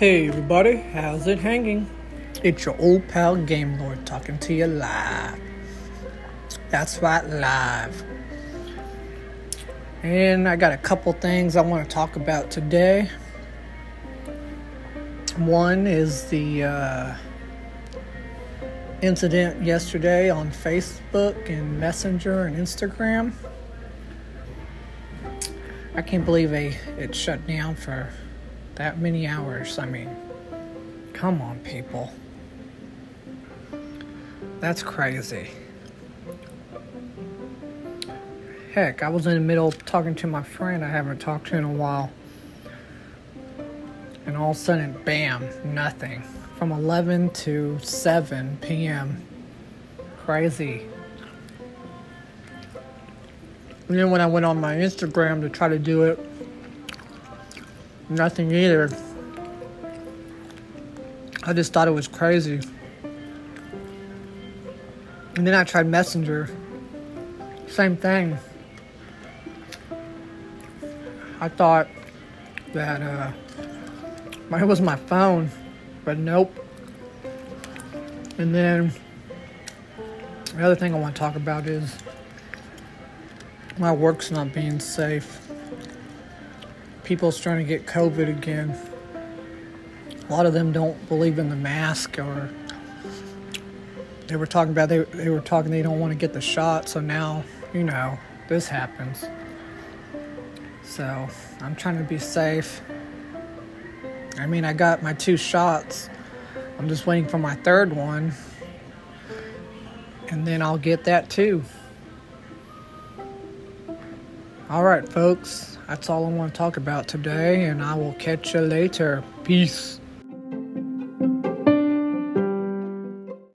Hey everybody, how's it hanging? It's your old pal Game Lord talking to you live. That's right, live. And I got a couple things I want to talk about today. One is the uh, incident yesterday on Facebook and Messenger and Instagram. I can't believe they it shut down for that many hours. I mean, come on, people. That's crazy. Heck, I was in the middle of talking to my friend I haven't talked to in a while. And all of a sudden, bam, nothing. From 11 to 7 p.m. Crazy. And then when I went on my Instagram to try to do it, nothing either. I just thought it was crazy. And then I tried Messenger. Same thing. I thought that uh, it was my phone, but nope. And then the other thing I want to talk about is my work's not being safe people's trying to get COVID again. A lot of them don't believe in the mask, or they were talking about they they were talking they don't want to get the shot. So now you know this happens. So I'm trying to be safe. I mean, I got my two shots. I'm just waiting for my third one, and then I'll get that too. All right, folks. That's all I want to talk about today, and I will catch you later. Peace.